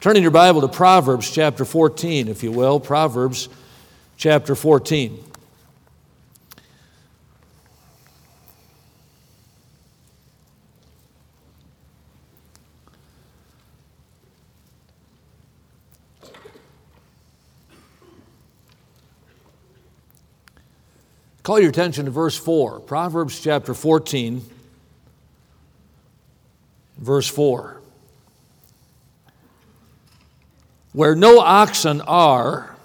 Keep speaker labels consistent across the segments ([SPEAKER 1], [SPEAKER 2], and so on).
[SPEAKER 1] Turn in your Bible to Proverbs chapter 14, if you will. Proverbs chapter 14. Call your attention to verse 4, Proverbs chapter 14, verse 4. Where no oxen are,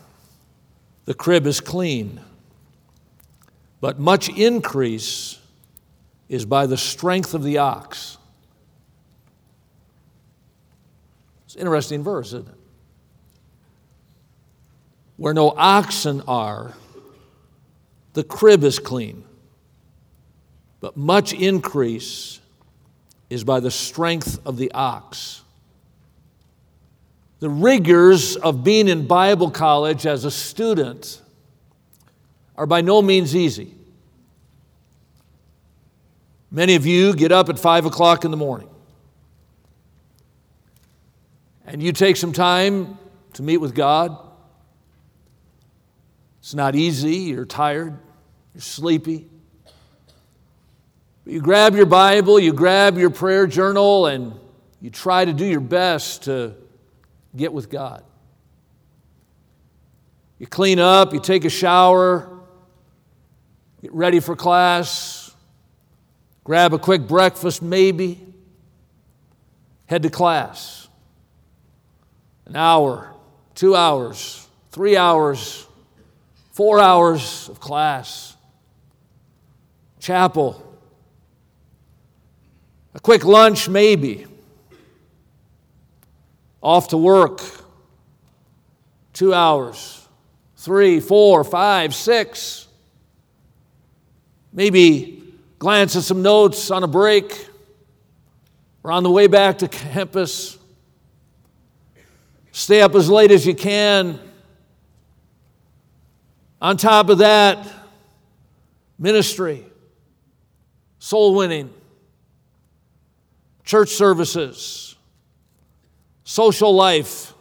[SPEAKER 1] the crib is clean, but much increase is by the strength of the ox. It's an interesting verse, isn't it? Where no oxen are, the crib is clean, but much increase is by the strength of the ox. The rigors of being in Bible college as a student are by no means easy. Many of you get up at five o'clock in the morning and you take some time to meet with God. It's not easy, you're tired, you're sleepy. You grab your Bible, you grab your prayer journal, and you try to do your best to get with God. You clean up, you take a shower, get ready for class, grab a quick breakfast, maybe, head to class. An hour, two hours, three hours, Four hours of class, chapel, a quick lunch, maybe, off to work, two hours, three, four, five, six, maybe glance at some notes on a break. Or on the way back to campus. Stay up as late as you can. On top of that, ministry, soul winning, church services, social life,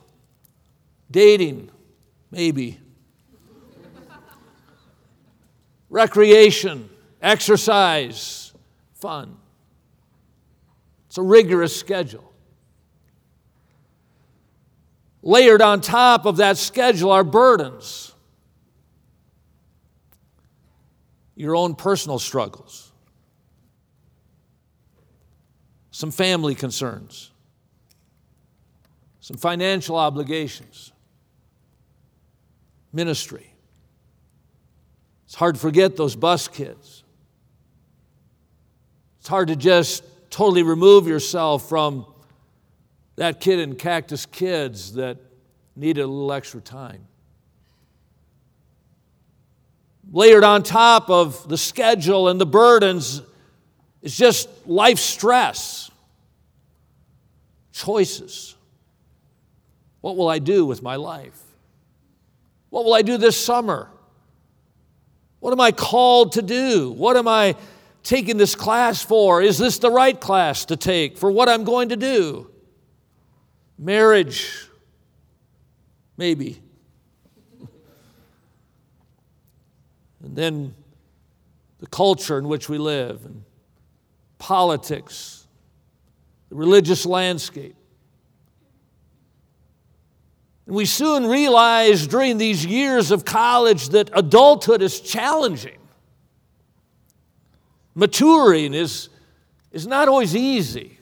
[SPEAKER 1] dating, maybe, recreation, exercise, fun. It's a rigorous schedule. Layered on top of that schedule are burdens. Your own personal struggles, some family concerns, some financial obligations, ministry. It's hard to forget those bus kids. It's hard to just totally remove yourself from that kid in Cactus Kids that needed a little extra time layered on top of the schedule and the burdens is just life stress, choices. What will I do with my life? What will I do this summer? What am I called to do? What am I taking this class for? Is this the right class to take for what I'm going to do? Marriage, maybe. and then the culture in which we live, and politics, the religious landscape. We soon realize during these years of college that adulthood is challenging. Maturing is, is not always easy.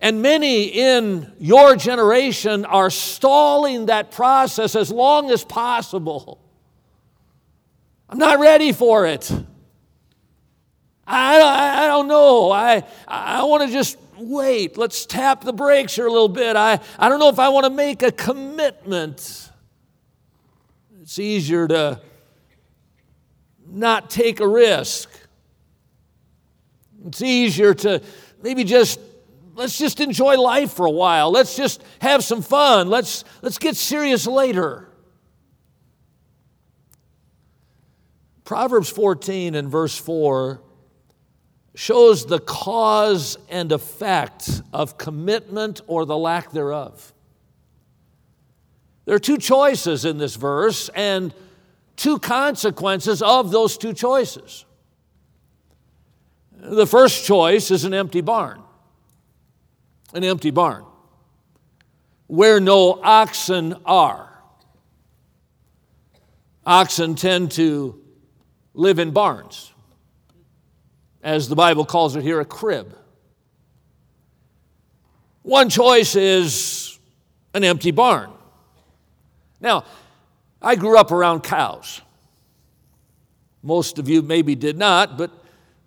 [SPEAKER 1] And many in your generation are stalling that process as long as possible I'm not ready for it. I, I, I don't know. I, I want to just wait. Let's tap the brakes here a little bit. I, I don't know if I want to make a commitment. It's easier to not take a risk. It's easier to maybe just let's just enjoy life for a while. Let's just have some fun. Let's let's get serious later. Proverbs 14 and verse 4 shows the cause and effect of commitment or the lack thereof. There are two choices in this verse and two consequences of those two choices. The first choice is an empty barn. An empty barn where no oxen are. Oxen tend to live in barns, as the Bible calls it here, a crib. One choice is an empty barn. Now, I grew up around cows. Most of you maybe did not, but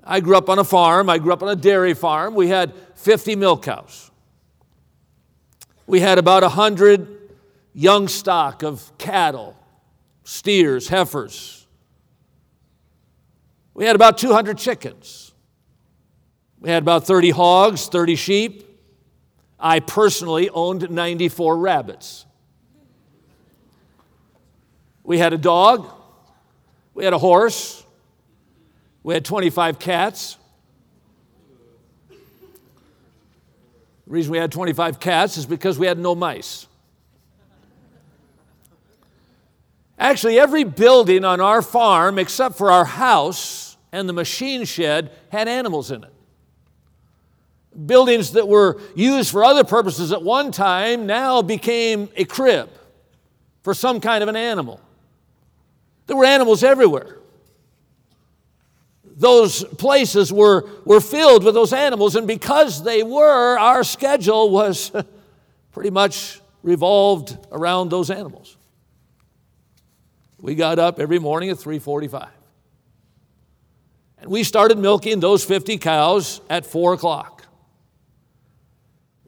[SPEAKER 1] I grew up on a farm. I grew up on a dairy farm. We had 50 milk cows. We had about 100 young stock of cattle, steers, heifers. We had about 200 chickens. We had about 30 hogs, 30 sheep. I personally owned 94 rabbits. We had a dog, we had a horse, we had 25 cats. The reason we had 25 cats is because we had no mice. Actually, every building on our farm, except for our house and the machine shed, had animals in it. Buildings that were used for other purposes at one time now became a crib for some kind of an animal. There were animals everywhere. Those places were, were filled with those animals, and because they were, our schedule was pretty much revolved around those animals. We got up every morning at 3:45. And we started milking those 50 cows at 4 o'clock.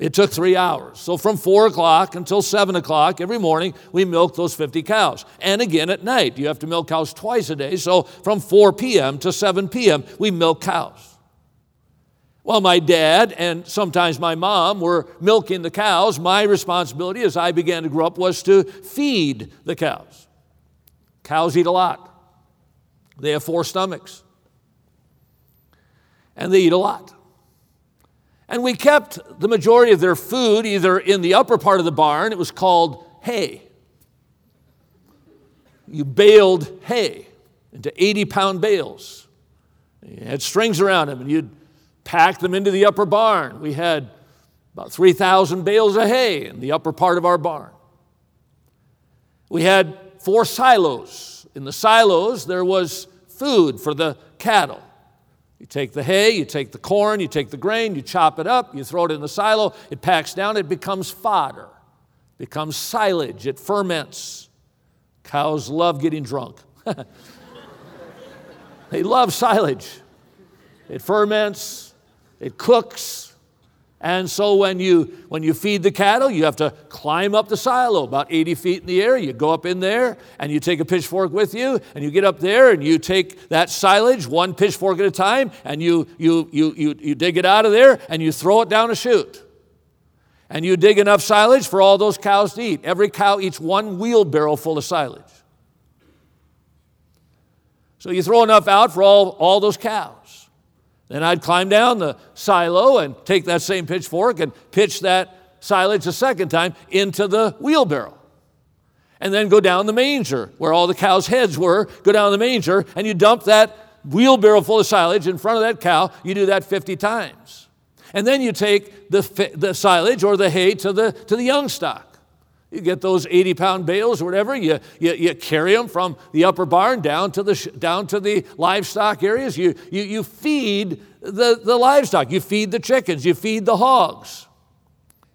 [SPEAKER 1] It took three hours. So from four o'clock until seven o'clock every morning, we milked those 50 cows. And again at night. You have to milk cows twice a day. So from 4 p.m. to 7 p.m., we milk cows. While my dad and sometimes my mom were milking the cows, my responsibility as I began to grow up was to feed the cows. Cows eat a lot, they have four stomachs, and they eat a lot. And we kept the majority of their food either in the upper part of the barn, it was called hay. You baled hay into 80 pound bales. You had strings around them, and you'd pack them into the upper barn. We had about 3,000 bales of hay in the upper part of our barn. We had four silos. In the silos, there was food for the cattle. You take the hay, you take the corn, you take the grain, you chop it up, you throw it in the silo, it packs down, it becomes fodder, it becomes silage, it ferments. Cows love getting drunk. they love silage. It ferments, it cooks, and so when you when you feed the cattle, you have to climb up the silo about 80 feet in the air. You go up in there and you take a pitchfork with you, and you get up there and you take that silage one pitchfork at a time, and you you you you, you dig it out of there and you throw it down a chute. And you dig enough silage for all those cows to eat. Every cow eats one wheelbarrow full of silage. So you throw enough out for all, all those cows. Then I'd climb down the silo and take that same pitchfork and pitch that silage a second time into the wheelbarrow. And then go down the manger where all the cows' heads were, go down the manger, and you dump that wheelbarrow full of silage in front of that cow. You do that 50 times. And then you take the, the silage or the hay to the, to the young stock. You get those 80 pound bales or whatever, you, you, you carry them from the upper barn down to the, down to the livestock areas. You, you, you feed the, the livestock, you feed the chickens, you feed the hogs.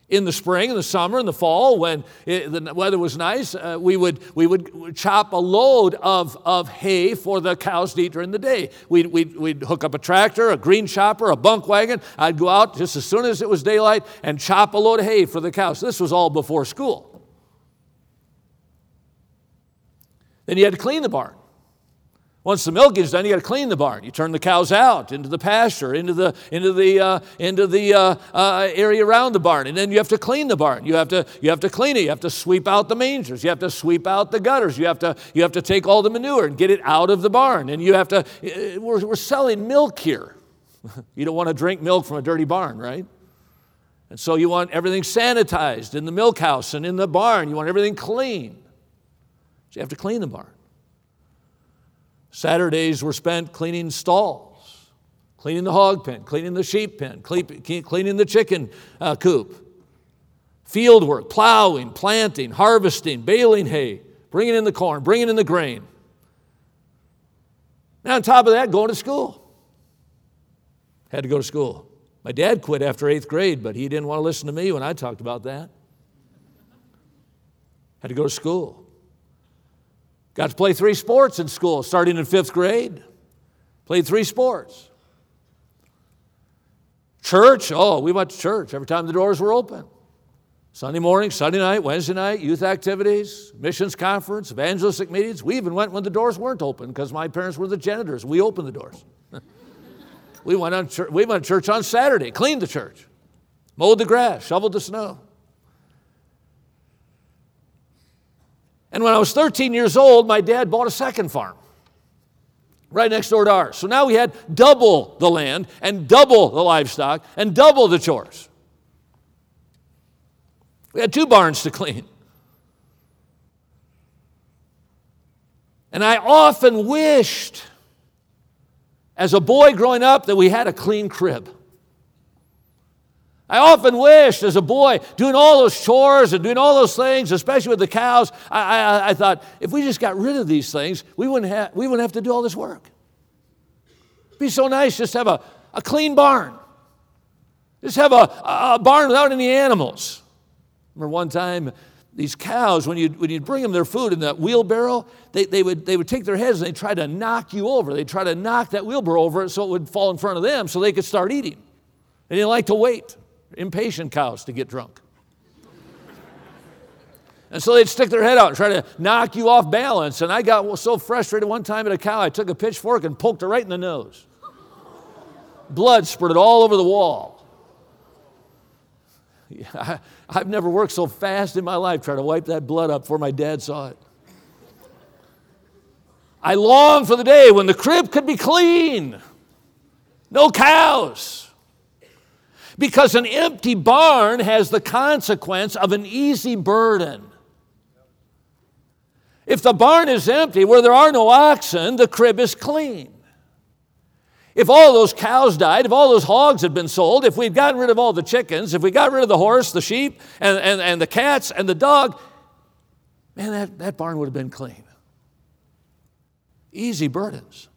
[SPEAKER 1] In the spring, in the summer, in the fall, when it, the weather was nice, uh, we, would, we would chop a load of, of hay for the cows to eat during the day. We'd, we'd, we'd hook up a tractor, a green chopper, a bunk wagon. I'd go out just as soon as it was daylight and chop a load of hay for the cows. This was all before school. Then you had to clean the barn. Once the milk is done, you got to clean the barn. You turn the cows out into the pasture, into the into the uh, into the uh, uh, area around the barn, and then you have to clean the barn. You have to you have to clean it. You have to sweep out the mangers. You have to sweep out the gutters. You have to you have to take all the manure and get it out of the barn. And you have to. Uh, we're, we're selling milk here. you don't want to drink milk from a dirty barn, right? And so you want everything sanitized in the milk house and in the barn. You want everything clean. You have to clean the barn. Saturdays were spent cleaning stalls, cleaning the hog pen, cleaning the sheep pen, cleaning the chicken uh, coop. Field work, plowing, planting, harvesting, baling hay, bringing in the corn, bringing in the grain. Now, on top of that, going to school. Had to go to school. My dad quit after eighth grade, but he didn't want to listen to me when I talked about that. Had to go to school. Got to play three sports in school, starting in fifth grade. Played three sports. Church, oh, we went to church every time the doors were open. Sunday morning, Sunday night, Wednesday night, youth activities, missions conference, evangelistic meetings. We even went when the doors weren't open because my parents were the janitors. We opened the doors. We went, on church, we went to church on Saturday, cleaned the church, mowed the grass, shoveled the snow. And when I was 13 years old, my dad bought a second farm right next door to ours. So now we had double the land and double the livestock and double the chores. We had two barns to clean. And I often wished as a boy growing up that we had a clean crib. I often wished as a boy, doing all those chores and doing all those things, especially with the cows, I, I, I thought, if we just got rid of these things, we wouldn't have, we wouldn't have to do all this work. It'd be so nice just to have a, a clean barn. Just have a, a barn without any animals. remember one time these cows, when you when you'd bring them their food in that wheelbarrow, they, they, would, they would take their heads and they'd try to knock you over. They'd try to knock that wheelbarrow over so it would fall in front of them so they could start eating. They didn't like to wait. Impatient cows to get drunk. and so they'd stick their head out and try to knock you off balance. And I got so frustrated one time at a cow, I took a pitchfork and poked her right in the nose. Blood spurted all over the wall. I, have never worked so fast in my life trying to wipe that blood up before my dad saw it. I long for the day when the crib could be clean, no cows. Because an empty barn has the consequence of an easy burden. If the barn is empty where there are no oxen, the crib is clean. If all those cows died, if all those hogs had been sold, if we'd gotten rid of all the chickens, if we got rid of the horse, the sheep, and, and, and the cats, and the dog, man, that, that barn would have been clean. Easy burdens.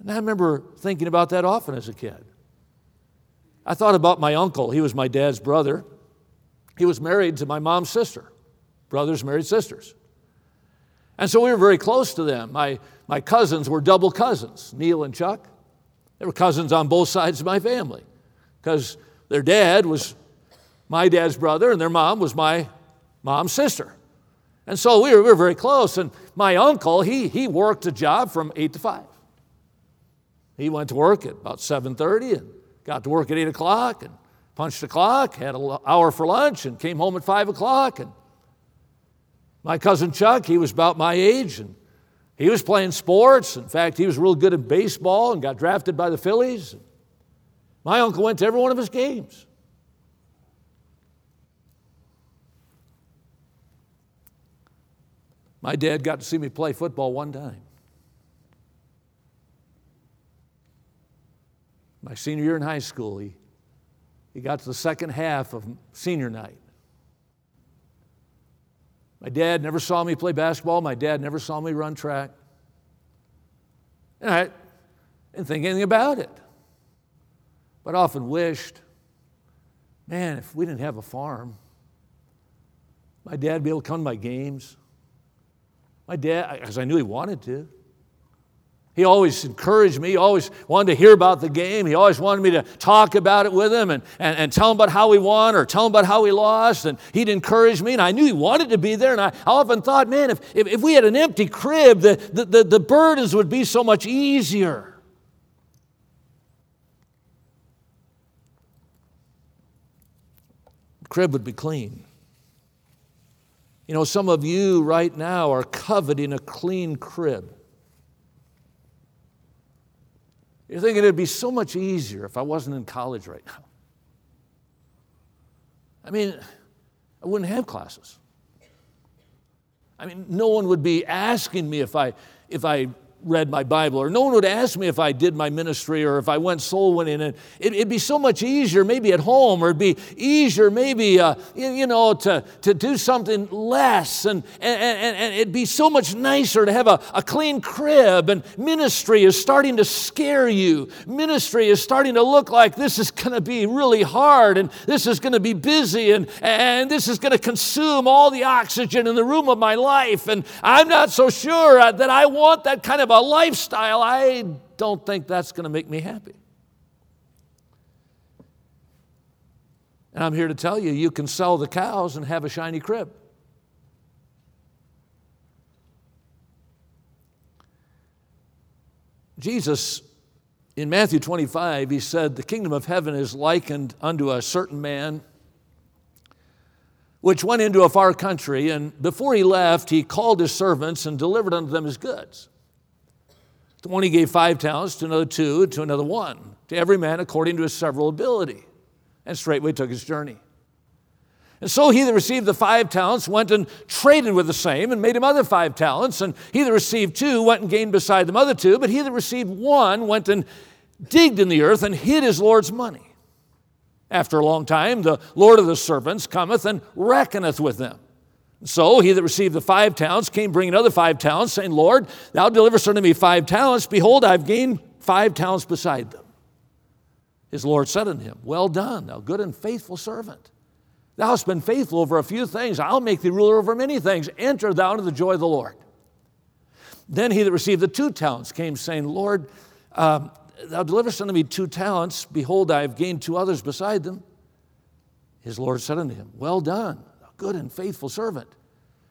[SPEAKER 1] And I remember thinking about that often as a kid. I thought about my uncle. He was my dad's brother. He was married to my mom's sister. Brothers married sisters. And so we were very close to them. My, my cousins were double cousins, Neil and Chuck. They were cousins on both sides of my family because their dad was my dad's brother and their mom was my mom's sister. And so we were, we were very close. And my uncle, he, he worked a job from 8 to 5. He went to work at about 7.30 and got to work at 8 o'clock and punched the clock, had an hour for lunch, and came home at 5 o'clock. And my cousin Chuck, he was about my age, and he was playing sports. In fact, he was real good at baseball and got drafted by the Phillies. My uncle went to every one of his games. My dad got to see me play football one time. My senior year in high school, he, he got to the second half of senior night. My dad never saw me play basketball. My dad never saw me run track. And I didn't think anything about it. But I often wished, man, if we didn't have a farm, my dad would be able to come to my games. My dad, because I knew he wanted to. He always encouraged me, he always wanted to hear about the game. He always wanted me to talk about it with him and, and, and tell him about how we won or tell him about how we lost. And he'd encourage me, and I knew he wanted to be there. And I, I often thought, man, if, if, if we had an empty crib, the, the, the, the burdens would be so much easier. Crib would be clean. You know, some of you right now are coveting a clean crib. You're thinking it'd be so much easier if I wasn't in college right now. I mean, I wouldn't have classes. I mean, no one would be asking me if I, if I read my Bible, or no one would ask me if I did my ministry or if I went soul winning. And it, would be so much easier, maybe at home, or it'd be easier, maybe, uh, you know, to, to do something less. And, and, and, and it'd be so much nicer to have a, a clean crib. And ministry is starting to scare you. Ministry is starting to look like this is going to be really hard, and this is going to be busy, and, and this is going to consume all the oxygen in the room of my life. And I'm not so sure uh, that I want that kind of a lifestyle, I don't think that's going to make me happy. And I'm here to tell you, you can sell the cows and have a shiny crib. Jesus, in Matthew 25, he said, The kingdom of heaven is likened unto a certain man which went into a far country, and before he left, he called his servants and delivered unto them his goods. To one he gave five talents, to another two, to another one, to every man according to his several ability. And straightway took his journey. And so he that received the five talents went and traded with the same and made him other five talents. And he that received two went and gained beside them other two. But he that received one went and digged in the earth and hid his Lord's money. After a long time, the Lord of the servants cometh and reckoneth with them. So he that received the five talents came bringing other five talents, saying, Lord, thou deliverest unto me five talents. Behold, I've gained five talents beside them. His Lord said unto him, Well done, thou good and faithful servant. Thou hast been faithful over a few things. I'll make thee ruler over many things. Enter thou into the joy of the Lord. Then he that received the two talents came, saying, Lord, um, thou deliverest unto me two talents. Behold, I have gained two others beside them. His Lord said unto him, Well done good and faithful servant.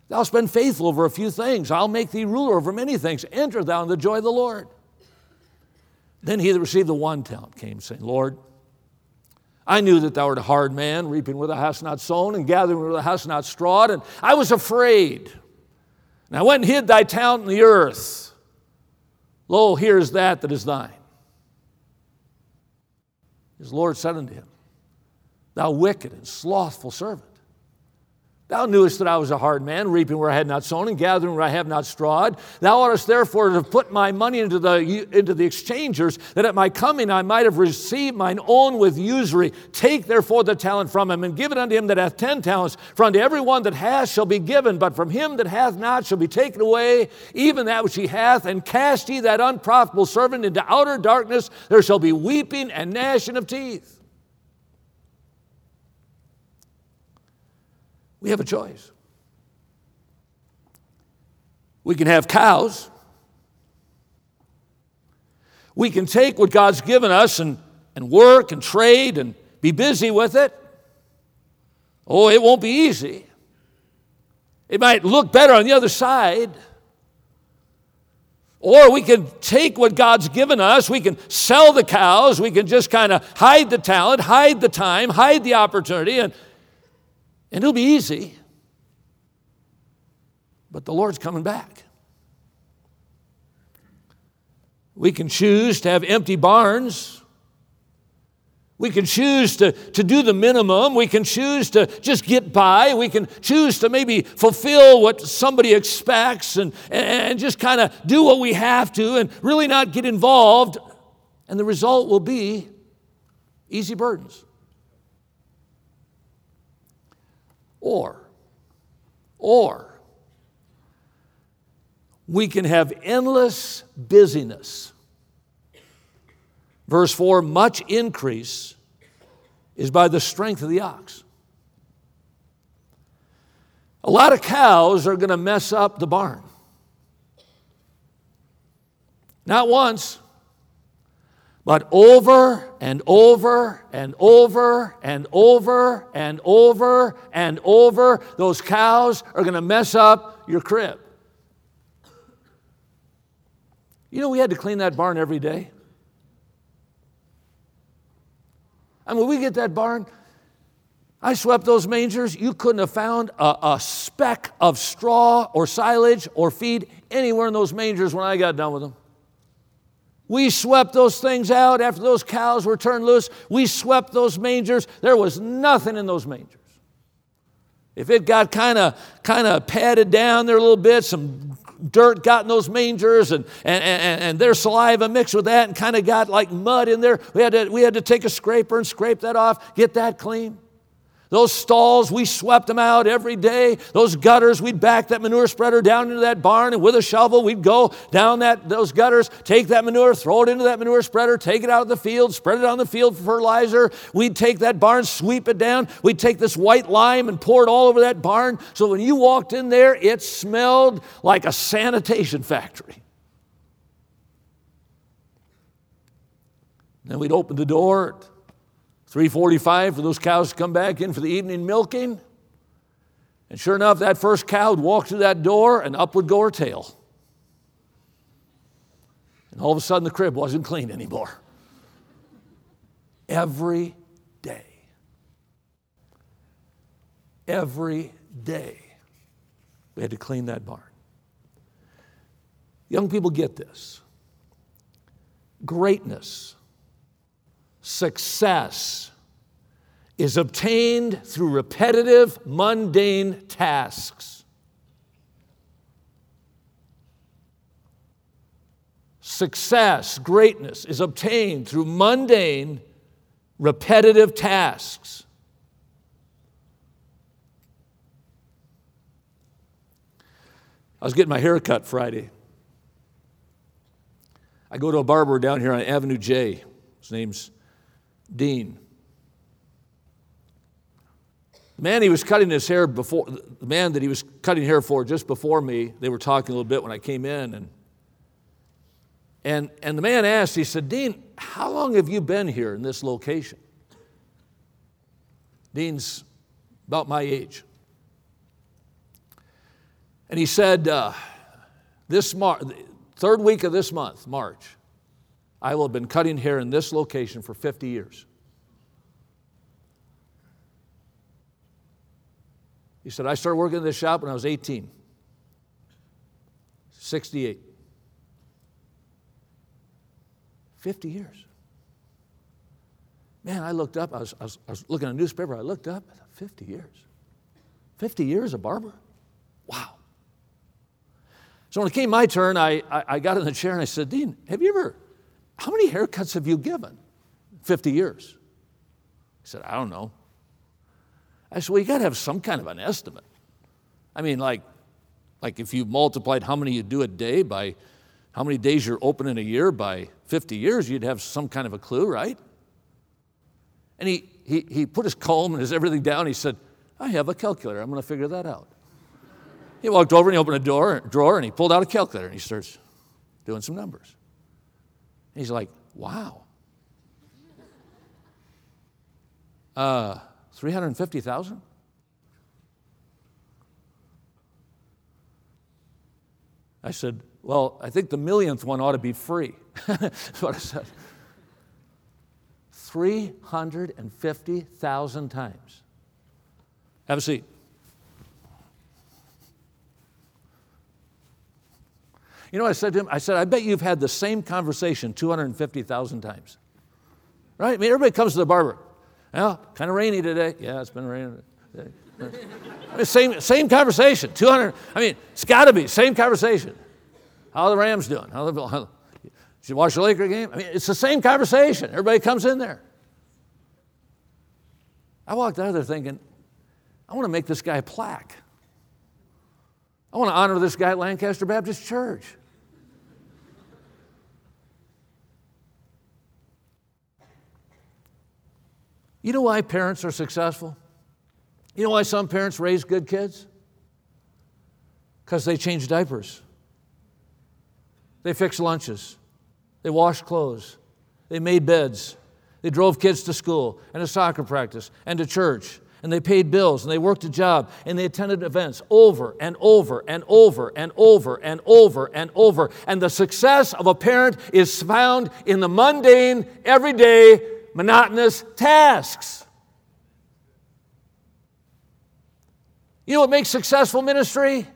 [SPEAKER 1] Thou hast been faithful over a few things. I'll make thee ruler over many things. Enter thou in the joy of the Lord. Then he that received the one talent came, saying, Lord, I knew that thou art a hard man, reaping where thou hast not sown, and gathering where thou hast not strawed, and I was afraid. And I went and hid thy talent in the earth. Lo, here is that that is thine. His Lord said unto him, Thou wicked and slothful servant. Thou knewest that I was a hard man, reaping where I had not sown and gathering where I have not strawed. Thou oughtest therefore to have put my money into the, into the exchangers, that at my coming I might have received mine own with usury. Take therefore the talent from him, and give it unto him that hath ten talents. For unto every one that hath shall be given, but from him that hath not shall be taken away even that which he hath. And cast ye that unprofitable servant into outer darkness, there shall be weeping and gnashing of teeth. We have a choice. We can have cows. We can take what God's given us and, and work and trade and be busy with it. Oh, it won't be easy. It might look better on the other side. Or we can take what God's given us, we can sell the cows, we can just kind of hide the talent, hide the time, hide the opportunity, and and it'll be easy. But the Lord's coming back. We can choose to have empty barns. We can choose to, to do the minimum. We can choose to just get by. We can choose to maybe fulfill what somebody expects and, and just kind of do what we have to and really not get involved. And the result will be easy burdens. Or, or, we can have endless busyness. Verse 4 much increase is by the strength of the ox. A lot of cows are going to mess up the barn. Not once, but over and over and over and over and over and over, those cows are going to mess up your crib. You know, we had to clean that barn every day. I mean, we get that barn. I swept those mangers. You couldn't have found a, a speck of straw or silage or feed anywhere in those mangers when I got done with them. We swept those things out after those cows were turned loose. We swept those mangers. There was nothing in those mangers. If it got kind of kind of padded down there a little bit, some dirt got in those mangers and, and, and, and their saliva mixed with that and kind of got like mud in there, we had, to, we had to take a scraper and scrape that off, get that clean. Those stalls, we swept them out every day. Those gutters, we'd back that manure spreader down into that barn, and with a shovel, we'd go down that, those gutters, take that manure, throw it into that manure spreader, take it out of the field, spread it on the field for fertilizer. We'd take that barn, sweep it down. We'd take this white lime and pour it all over that barn. So when you walked in there, it smelled like a sanitation factory. Then we'd open the door 345 for those cows to come back in for the evening milking. And sure enough, that first cow would walk through that door and up would go her tail. And all of a sudden, the crib wasn't clean anymore. Every day. Every day, we had to clean that barn. Young people get this. Greatness success is obtained through repetitive, mundane tasks. Success, greatness is obtained through mundane, repetitive tasks. I was getting my hair cut Friday. I go to a barber down here on Avenue J. His name's Dean. The man he was cutting his hair before, the man that he was cutting hair for just before me, they were talking a little bit when I came in. And, and, and the man asked, he said, Dean, how long have you been here in this location? Dean's about my age. And he said, uh, this Mar- third week of this month, March, I will have been cutting hair in this location for 50 years. He said, I started working in this shop when I was 18, 68. 50 years. Man, I looked up, I was, I was, I was looking at a newspaper, I looked up, 50 years. 50 years a barber? Wow. So when it came my turn, I, I, I got in the chair and I said, Dean, have you ever how many haircuts have you given? 50 years. He said, I don't know. I said, Well, you got to have some kind of an estimate. I mean, like, like if you multiplied how many you do a day by how many days you're open in a year by 50 years, you'd have some kind of a clue, right? And he, he, he put his comb and his everything down. He said, I have a calculator. I'm going to figure that out. He walked over and he opened a door, drawer and he pulled out a calculator and he starts doing some numbers. He's like, wow. Uh, 350,000? I said, well, I think the millionth one ought to be free. That's what I said. 350,000 times. Have a seat. You know what I said to him? I said, I bet you've had the same conversation 250,000 times. Right? I mean, everybody comes to the barber. Well, kind of rainy today. Yeah, it's been raining today. I mean, same, same conversation. 200, I mean, it's got to be, same conversation. How are the Rams doing? How the, how, did you watch the Laker game? I mean, it's the same conversation. Everybody comes in there. I walked out there thinking, I want to make this guy a plaque. I want to honor this guy at Lancaster Baptist Church. You know why parents are successful? You know why some parents raise good kids? Because they change diapers, they fix lunches, they wash clothes, they made beds, they drove kids to school and to soccer practice and to church and they paid bills and they worked a job and they attended events over and over and over and over and over and over. And the success of a parent is found in the mundane, everyday, monotonous tasks. You know what makes successful ministry?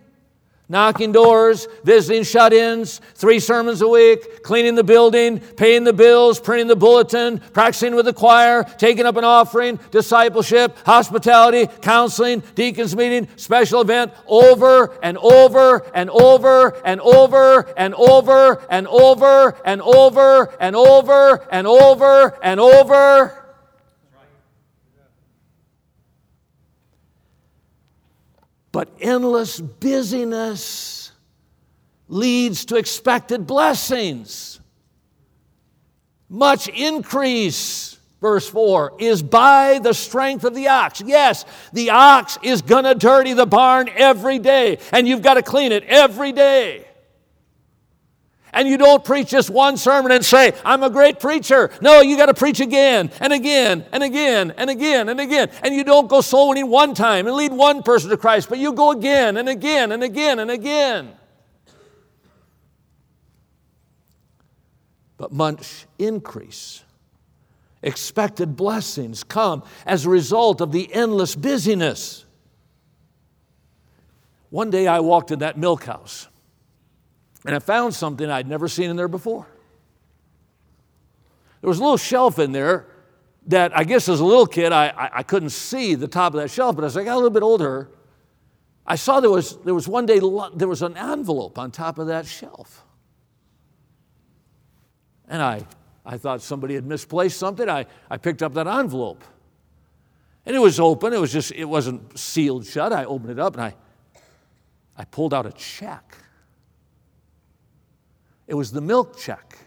[SPEAKER 1] Knocking doors, visiting shut ins, three sermons a week, cleaning the building, paying the bills, printing the bulletin, practicing with the choir, taking up an offering, discipleship, hospitality, counseling, deacons meeting, special event, over and over and over and over and over and over and over and over and over and over. But endless busyness leads to expected blessings. Much increase, verse 4, is by the strength of the ox. Yes, the ox is going to dirty the barn every day, and you've got to clean it every day. And you don't preach just one sermon and say, I'm a great preacher. No, you got to preach again and again and again and again and again. And you don't go soul winning one time and lead one person to Christ, but you go again and again and again and again. But much increase, expected blessings come as a result of the endless busyness. One day I walked in that milk house and I found something I'd never seen in there before. There was a little shelf in there that I guess as a little kid I, I, I, couldn't see the top of that shelf, but as I got a little bit older, I saw there was, there was one day there was an envelope on top of that shelf. And I, I thought somebody had misplaced something. I, I picked up that envelope. And it was open. It was just, it wasn't sealed shut. I opened it up and I, I pulled out a check. It was the milk check.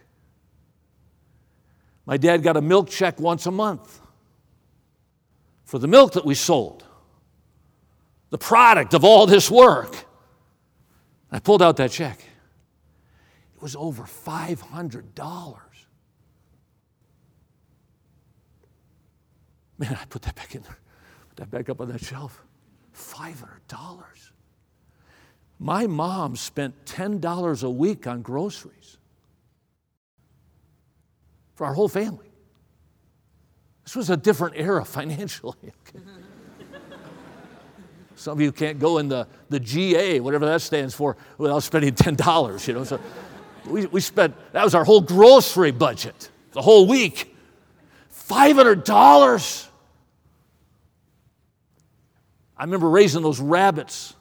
[SPEAKER 1] My dad got a milk check once a month for the milk that we sold, the product of all this work. I pulled out that check. It was over $500. Man, I put that back in there, put that back up on that shelf. $500. My mom spent $10 a week on groceries for our whole family. This was a different era financially. Some of you can't go in the, the GA, whatever that stands for, without spending $10, you know. So we, we spent, that was our whole grocery budget, the whole week. $500. I remember raising those rabbits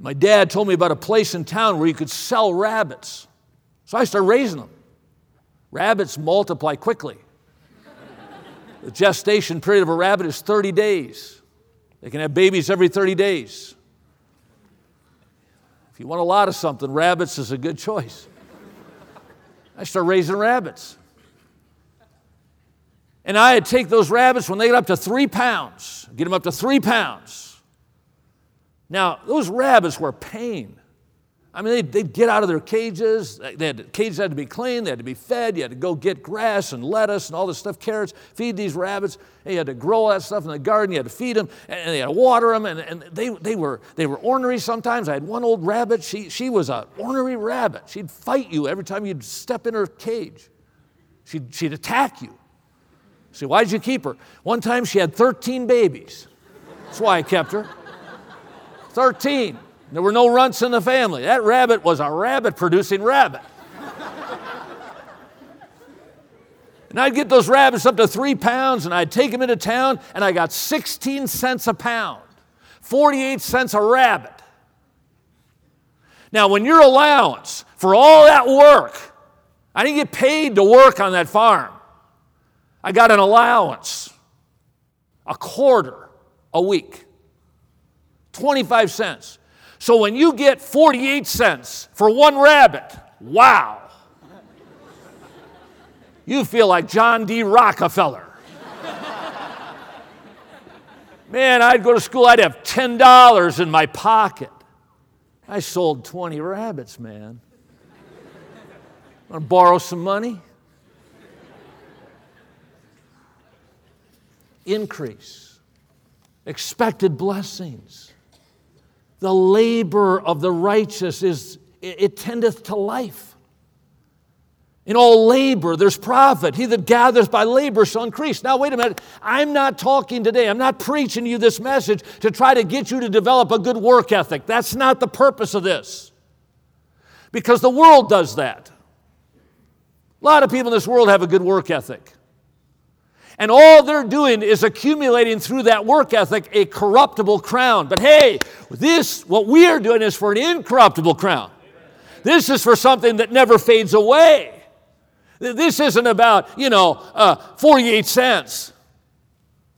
[SPEAKER 1] my dad told me about a place in town where you could sell rabbits. So I started raising them. Rabbits multiply quickly. the gestation period of a rabbit is 30 days. They can have babies every 30 days. If you want a lot of something, rabbits is a good choice. I started raising rabbits. And I'd take those rabbits when they get up to three pounds, get them up to three pounds. Now, those rabbits were pain. I mean, they'd, they'd, get out of their cages. They had cages had to be cleaned. They had to be fed. You had to go get grass and lettuce and all this stuff, carrots, feed these rabbits. And you had to grow all that stuff in the garden. You had to feed them and, you had to water them. And, and they, they, were, they were ornery sometimes. I had one old rabbit. She, she was an ornery rabbit. She'd fight you every time you'd step in her cage. She'd, she'd attack you. See, why did you keep her? One time she had 13 babies. That's why I kept her. 13. There were no runts in the family. That rabbit was a rabbit producing rabbit. and I'd get those rabbits up to three pounds and I'd take them into town and I got 16 cents a pound, 48 cents a rabbit. Now, when your allowance for all that work, I didn't get paid to work on that farm. I got an allowance, a quarter a week. 25 cents. So when you get 48 cents for one rabbit, wow. You feel like John D. Rockefeller. Man, I'd go to school, I'd have $10 in my pocket. I sold 20 rabbits, man. Want to borrow some money? Increase, expected blessings. The labor of the righteous is, it tendeth to life. In all labor, there's profit. He that gathers by labor shall increase. Now, wait a minute. I'm not talking today, I'm not preaching you this message to try to get you to develop a good work ethic. That's not the purpose of this. Because the world does that. A lot of people in this world have a good work ethic. And all they're doing is accumulating through that work ethic a corruptible crown. But hey, this, what we are doing is for an incorruptible crown. This is for something that never fades away. This isn't about, you know, uh, 48 cents.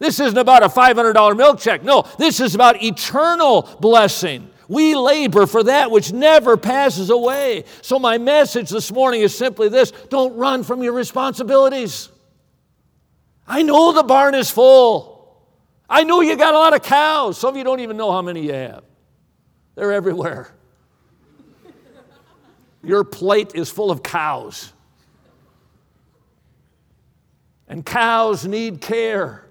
[SPEAKER 1] This isn't about a $500 milk check. No, this is about eternal blessing. We labor for that which never passes away. So, my message this morning is simply this don't run from your responsibilities. I know the barn is full. I know you got a lot of cows. Some of you don't even know how many you have, they're everywhere. Your plate is full of cows. And cows need care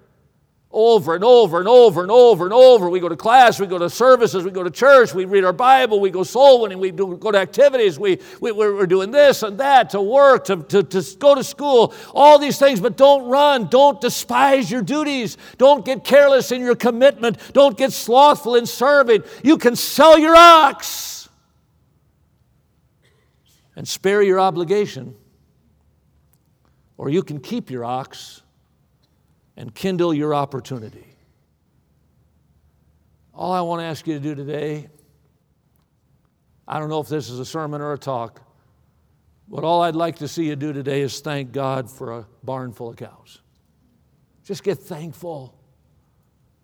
[SPEAKER 1] over and over and over and over and over. We go to class, we go to services, we go to church, we read our Bible, we go soul winning, we do, go to activities, we, we, we're doing this and that to work, to, to, to go to school, all these things. But don't run, don't despise your duties, don't get careless in your commitment, don't get slothful in serving. You can sell your ox and spare your obligation, or you can keep your ox and kindle your opportunity. All I want to ask you to do today, I don't know if this is a sermon or a talk, but all I'd like to see you do today is thank God for a barn full of cows. Just get thankful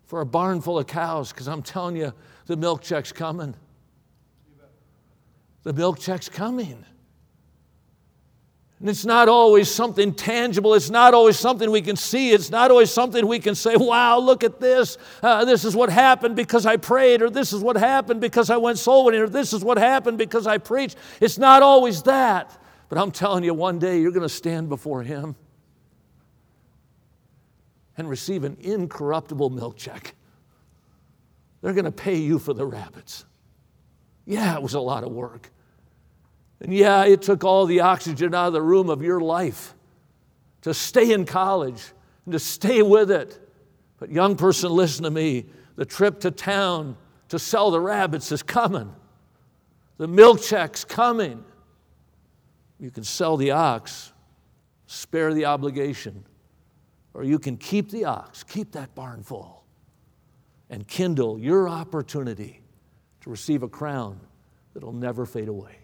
[SPEAKER 1] for a barn full of cows because I'm telling you, the milk check's coming. The milk check's coming. And it's not always something tangible. It's not always something we can see. It's not always something we can say, wow, look at this. Uh, this is what happened because I prayed, or this is what happened because I went soul winning, or this is what happened because I preached. It's not always that. But I'm telling you, one day you're going to stand before Him and receive an incorruptible milk check. They're going to pay you for the rabbits. Yeah, it was a lot of work. And yeah, it took all the oxygen out of the room of your life to stay in college and to stay with it. But, young person, listen to me. The trip to town to sell the rabbits is coming, the milk check's coming. You can sell the ox, spare the obligation, or you can keep the ox, keep that barn full, and kindle your opportunity to receive a crown that'll never fade away.